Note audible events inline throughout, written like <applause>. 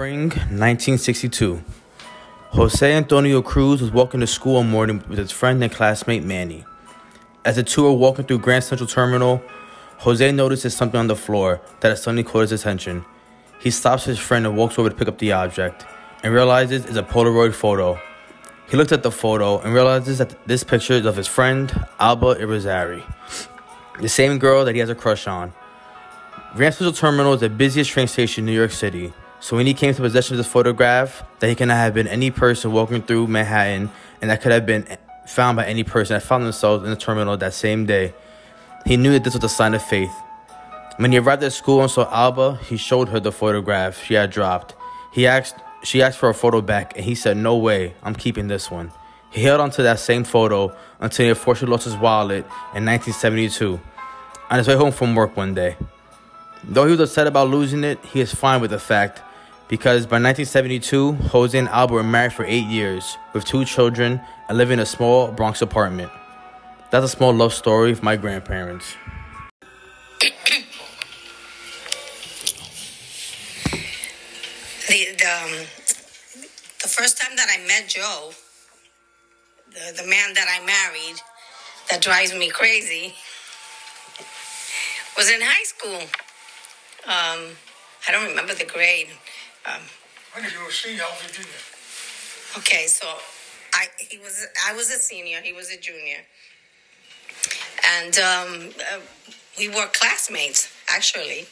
Spring 1962. Jose Antonio Cruz was walking to school one morning with his friend and classmate Manny. As the two were walking through Grand Central Terminal, Jose notices something on the floor that suddenly caught his attention. He stops his friend and walks over to pick up the object and realizes it's a Polaroid photo. He looks at the photo and realizes that this picture is of his friend, Alba Irizarry, the same girl that he has a crush on. Grand Central Terminal is the busiest train station in New York City, so when he came to possession of this photograph, that he cannot have been any person walking through Manhattan, and that could have been found by any person that found themselves in the terminal that same day. He knew that this was a sign of faith. When he arrived at school and saw Alba, he showed her the photograph she had dropped. He asked, she asked for a photo back, and he said, "No way, I'm keeping this one." He held onto that same photo until he unfortunately lost his wallet in 1972 on his way home from work one day. Though he was upset about losing it, he is fine with the fact because by 1972, Jose and Alba were married for eight years with two children and live in a small Bronx apartment. That's a small love story of my grandparents. the the, um, the first time that I met Joe, the, the man that I married, that drives me crazy, was in high school. Um, I don't remember the grade. Um, When you were a senior, I was a junior. okay, so I he was I was a senior, he was a junior, and um, uh, we were classmates actually.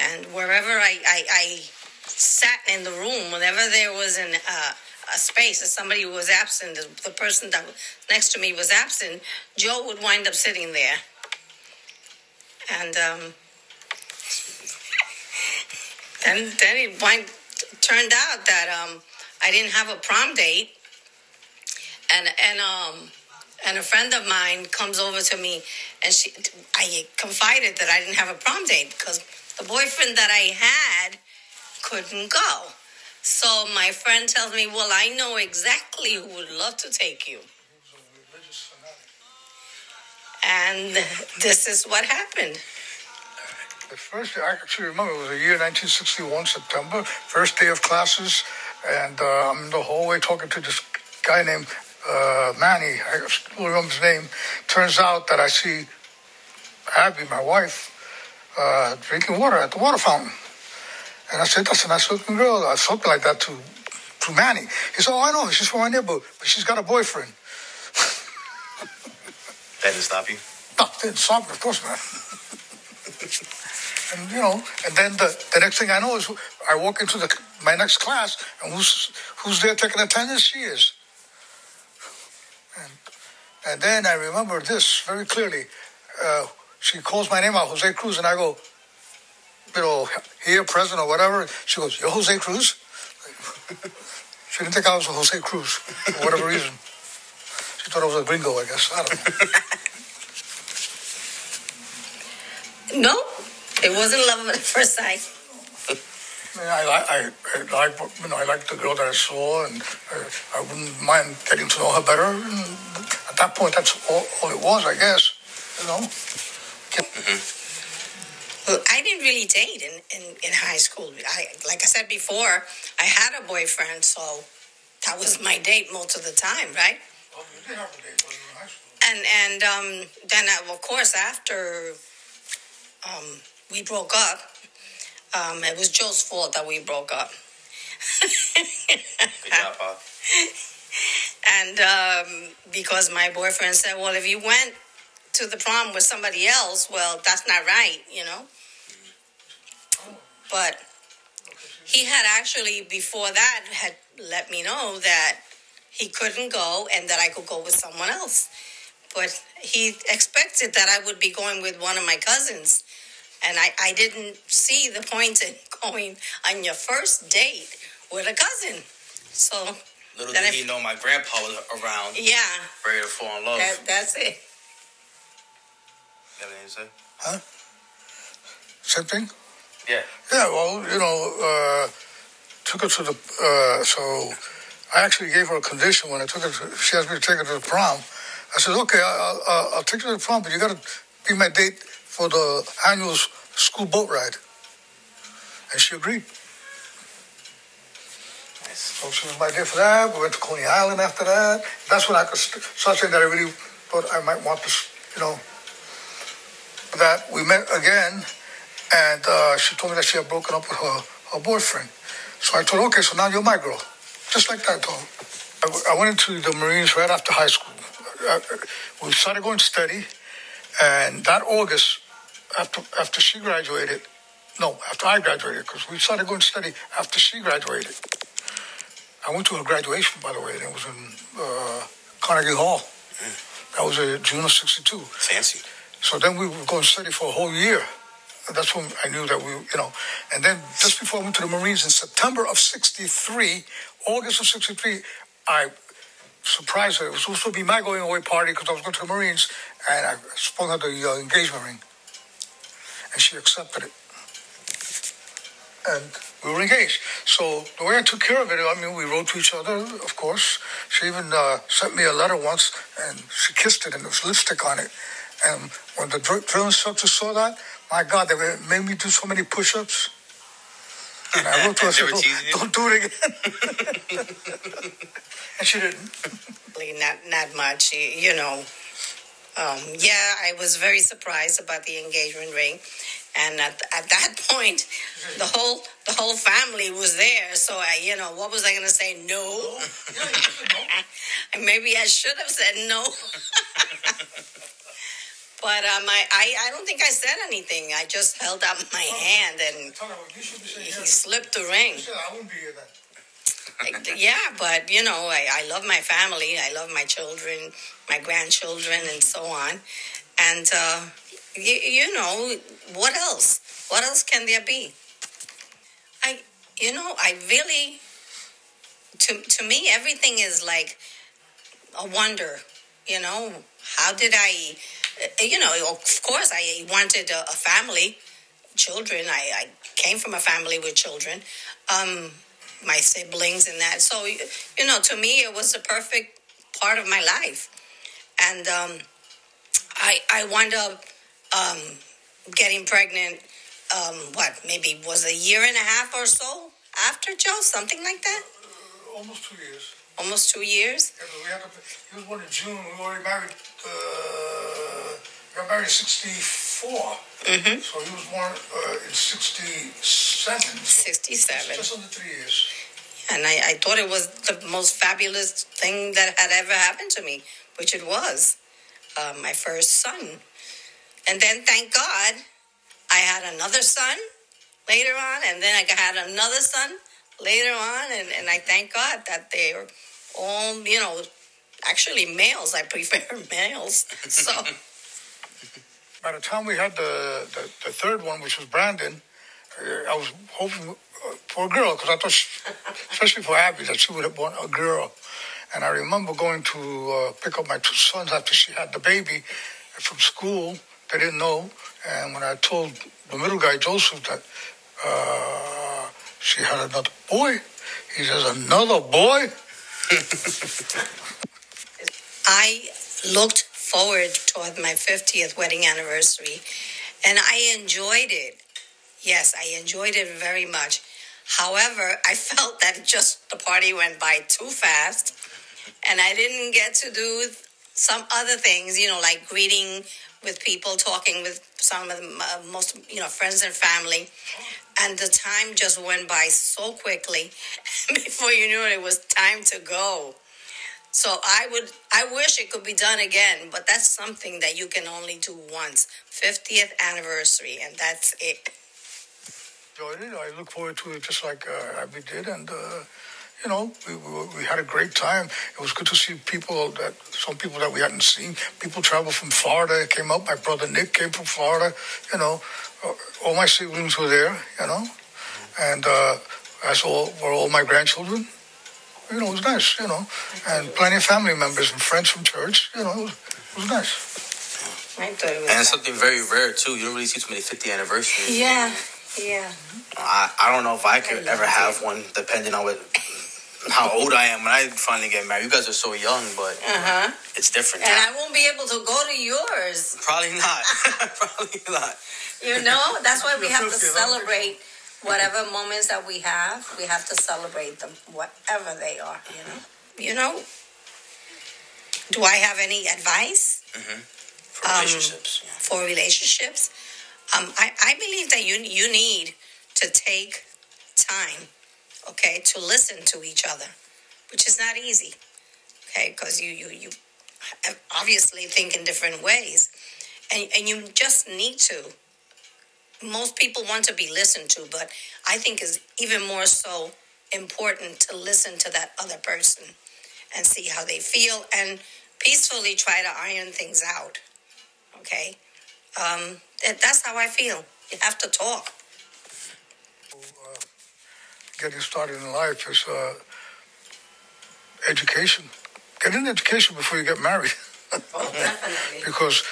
And wherever I, I, I sat in the room, whenever there was an, uh, a space or somebody was absent, the, the person that was next to me was absent, Joe would wind up sitting there. And um, then, then it wind, turned out that um, I didn't have a prom date. And, and, um, and a friend of mine comes over to me and she, I confided that I didn't have a prom date because the boyfriend that I had couldn't go. So my friend tells me, Well, I know exactly who would love to take you. And <laughs> this is what happened. The first, I actually remember, it was the year 1961, September, first day of classes, and uh, I'm in the hallway talking to this guy named uh, Manny. I still remember his name. Turns out that I see Abby, my wife, uh, drinking water at the water fountain. And I said, that's a nice looking girl, or something like that to, to Manny. He said, oh, I know, she's from my neighborhood, but she's got a boyfriend. That didn't stop you. No, didn't stop me, of course not. <laughs> and you know, and then the, the next thing I know is I walk into the my next class, and who's who's there taking attendance? She is. And and then I remember this very clearly. Uh, she calls my name out, Jose Cruz, and I go, you know, here, present, or whatever. She goes, "You're Jose Cruz." <laughs> she didn't think I was Jose Cruz for whatever reason. She thought I was a gringo, I guess. I don't know. <laughs> No, it wasn't love at first sight. I, I, I, I like, you know, I like the girl that I saw, and I, I wouldn't mind getting to know her better. And at that point, that's all, all it was, I guess. You know. Mm-hmm. Well, I didn't really date in, in, in high school. I, like I said before, I had a boyfriend, so that was my date most of the time, right? Well, you did have a date when you were in high school. And and um, then, uh, of course, after um, we broke up, um, it was Joe's fault that we broke up. Good job. <laughs> And um, because my boyfriend said, well, if you went to the prom with somebody else, well, that's not right, you know? But he had actually, before that, had let me know that he couldn't go and that I could go with someone else. But he expected that I would be going with one of my cousins. And I, I didn't see the point in <laughs> going on your first date with a cousin. So, Little did I- he know my grandpa was around, yeah, ready to fall in love. that, that's it. You have anything to say? Huh? Same thing. Yeah. Yeah. Well, you know, uh, took her to the. Uh, so I actually gave her a condition when I took her. To, she asked me to take her to the prom. I said, okay, I'll, I'll, I'll take you to the prom, but you got to be my date for the annual school boat ride. And she agreed. Nice. So she was my day for that. We went to Coney Island after that. That's when I could st- start saying that I really thought I might want this, you know. That we met again, and uh, she told me that she had broken up with her, her boyfriend. So I told her, okay, so now you're my girl. Just like that, though. I, I went into the Marines right after high school. Uh, we started going steady, and that August, after after she graduated, no, after I graduated, because we started going to study after she graduated. I went to her graduation, by the way, and it was in uh, Carnegie Hall. That was uh, June of '62. Fancy. So then we were going to study for a whole year. And that's when I knew that we, you know. And then just before I went to the Marines in September of '63, August of '63, I surprised her. It was supposed to be my going away party because I was going to the Marines, and I sprung her the uh, engagement ring, and she accepted it. And we were engaged. So the way I took care of it, I mean, we wrote to each other, of course. She even uh, sent me a letter once, and she kissed it, and there was lipstick on it. And when the dr- drill instructor saw that, my God, they made me do so many push-ups. And I wrote to her, <laughs> said, don't, don't do it again. <laughs> and she didn't. Really not not much you, you know um, yeah i was very surprised about the engagement ring. And at, at that <laughs> point the whole the whole family was there. So i you know what was i going to say? No. <laughs> Maybe i should have said no. <laughs> But um, I, I i don't think i said anything. I just held out my hand and Tell you be saying he slipped the ring. I wouldn't be here then. <laughs> yeah, but you know, I, I love my family. I love my children, my grandchildren, and so on. And uh, you, you know, what else? What else can there be? I, you know, I really, to to me, everything is like a wonder. You know, how did I? uh, You know, of course, I wanted a, a family, children. I, I came from a family with children. Um, my siblings and that. So, you know, to me, it was the perfect part of my life. And um, I, I wound up um, getting pregnant, um, what, maybe was a year and a half or so after Joe, something like that? Uh, almost two years. Almost two years? Yeah, but we had to, was born in June. We were already married, uh, we married 64 Four. Mm-hmm. So he was born uh, in 67. 67. Just under three years. And I, I thought it was the most fabulous thing that had ever happened to me, which it was. Uh, my first son. And then, thank God, I had another son later on, and then I had another son later on, and, and I thank God that they are all, you know, actually males. I prefer <laughs> males. So. <laughs> By the time we had the, the, the third one, which was Brandon, uh, I was hoping uh, for a girl because I thought, she, especially for Abby, that she would have born a girl. And I remember going to uh, pick up my two sons after she had the baby from school. They didn't know. And when I told the middle guy, Joseph, that uh, she had another boy, he says, Another boy? <laughs> I looked forward toward my 50th wedding anniversary and I enjoyed it. Yes, I enjoyed it very much. However, I <laughs> felt that just the party went by too fast and I didn't get to do some other things, you know, like greeting with people, talking with some of the uh, most, you know, friends and family. And the time just went by so quickly. <laughs> Before you knew it, it was time to go. So I would, I wish it could be done again, but that's something that you can only do once. 50th anniversary, and that's it. enjoyed it. I look forward to it just like uh, Abby did, and uh, you know, we, we we had a great time. It was good to see people that some people that we hadn't seen. People traveled from Florida, came up. My brother Nick came from Florida. You know, uh, all my siblings were there. You know, and uh, as all were all my grandchildren. You know, it was nice. You know, and plenty of family members and friends from church. You know, it was, it was nice. I thought it was And it's something very rare too. You don't really see too many 50 anniversaries. yeah, yeah. I, I don't know if I could I ever have it. one, depending on what how old I am when I finally get married. You guys are so young, but Uh huh. it's different. And now. I won't be able to go to yours. Probably not. <laughs> Probably not. You know, that's why we have to filthy, huh? celebrate whatever moments that we have, we have to celebrate them, whatever they are. You know. You know. Do I have any advice? For Um, relationships. for relationships. Um, I, I believe that you you need to take time, okay, to listen to each other, which is not easy, okay, because you you you obviously think in different ways, and and you just need to. Most people want to be listened to, but I think is even more so important to listen to that other person and see how they feel and peacefully try to iron things out. Okay, um, that, that's how I feel. You have to talk. Getting started in life is uh, education. Get an education before you get married. <laughs> Oh, definitely. because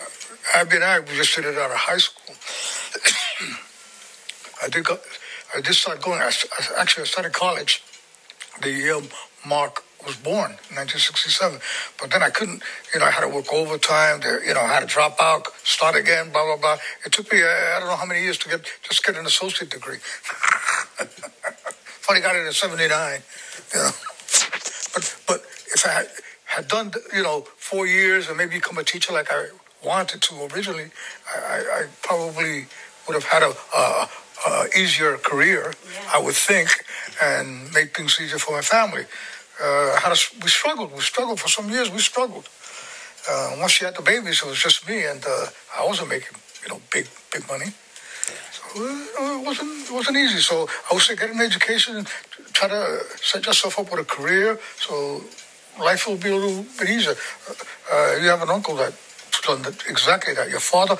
uh, Abby and I we just did it out of high school. I did go, I did start going. I, I- actually I started college the year Mark was born, 1967. But then I couldn't, you know, I had to work overtime. There, you know, I had to drop out, start again, blah blah blah. It took me uh, I don't know how many years to get just get an associate degree. <laughs> Finally got it in '79. You know, but but if I had, had done you know four years and maybe become a teacher like I wanted to originally, I, I, I probably would have had a, a, a easier career, I would think, and make things easier for my family. Uh, to, we struggled. We struggled for some years. We struggled. Uh, once she had the babies, it was just me, and uh, I wasn't making you know big big money. So uh, it wasn't it wasn't easy. So I would say get an education, try to set yourself up with a career, so life will be a little bit easier. Uh, you have an uncle that done that- exactly that. Your father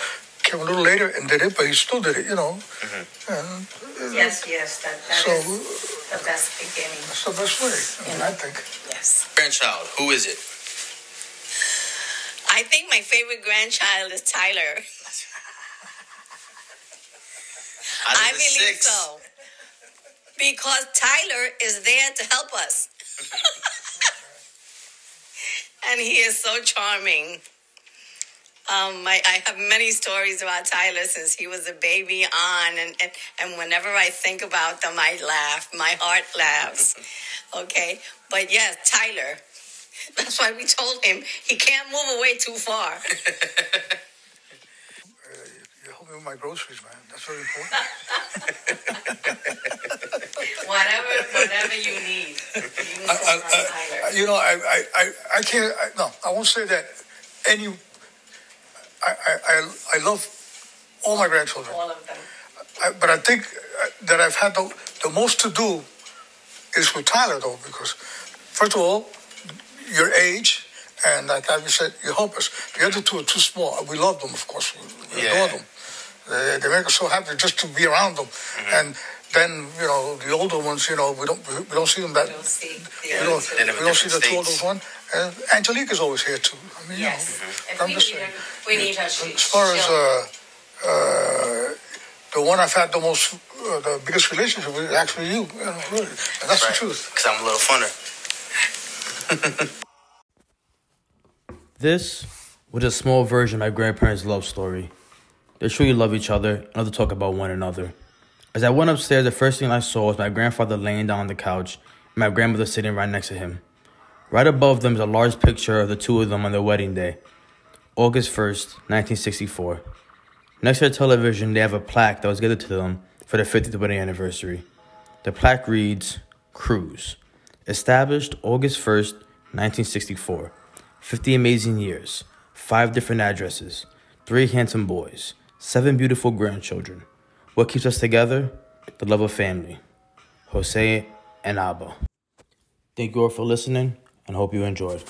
came a little later and did it, but he still did it. You know, mm-hmm. and uh, Yes, yes, that, that so is the best beginning. that's the best way. I, mean, I think. Yes. Grandchild, who is it? I think my favorite grandchild is Tyler. Out of I the believe six, so. Because Tyler is there to help us. <laughs> and he is so charming. Um, I, I have many stories about Tyler since he was a baby on, and, and, and whenever I think about them, I laugh. My heart laughs. <laughs> Okay? But yes, Tyler. That's why we told him he can't move away too far. You help me with my groceries, man. That's very important. <laughs> whatever, whatever you need. You can I, I, I, you know, I, I, I, I can't. I, no, I won't say that. Any, I, I, I, I love all my grandchildren, All of them. I, but I think uh, that I've had the, the most to do is with Tyler, though, because first of all, your age, and like I said, you help us. The other two are too small. We love them, of course. We Yeah. adore them. They, they make us so happy just to be around them. And then, you know, the older ones, you know, we don't we don't see them that. You'll see We don't, other two. They live in we don't see the different states. oldest one. And Angelique is always here too. I mean, Yes. you know, If I'm we just need saying. her, we need her. As far as uh, uh, the one I've had the most, uh, the biggest relationship with, is actually you. you know, really. And that's the truth. Because I'm a little funner. <laughs> This was a small version of my grandparents' love story. They truly love each other and love to talk about one another. As I went upstairs, the first thing I saw was my grandfather laying down on the couch and my grandmother sitting right next to him. Right above them is a large picture of the two of them on their wedding day, August 1st, 1964. Next to the television, they have a plaque that was given to them for their 50th wedding anniversary. The plaque reads Cruz. Established August 1st, 1964. 50 amazing years. Five different addresses. Three handsome boys. Seven beautiful grandchildren. What keeps us together? The love of family. Jose and Abba. Thank you all for listening and hope you enjoyed.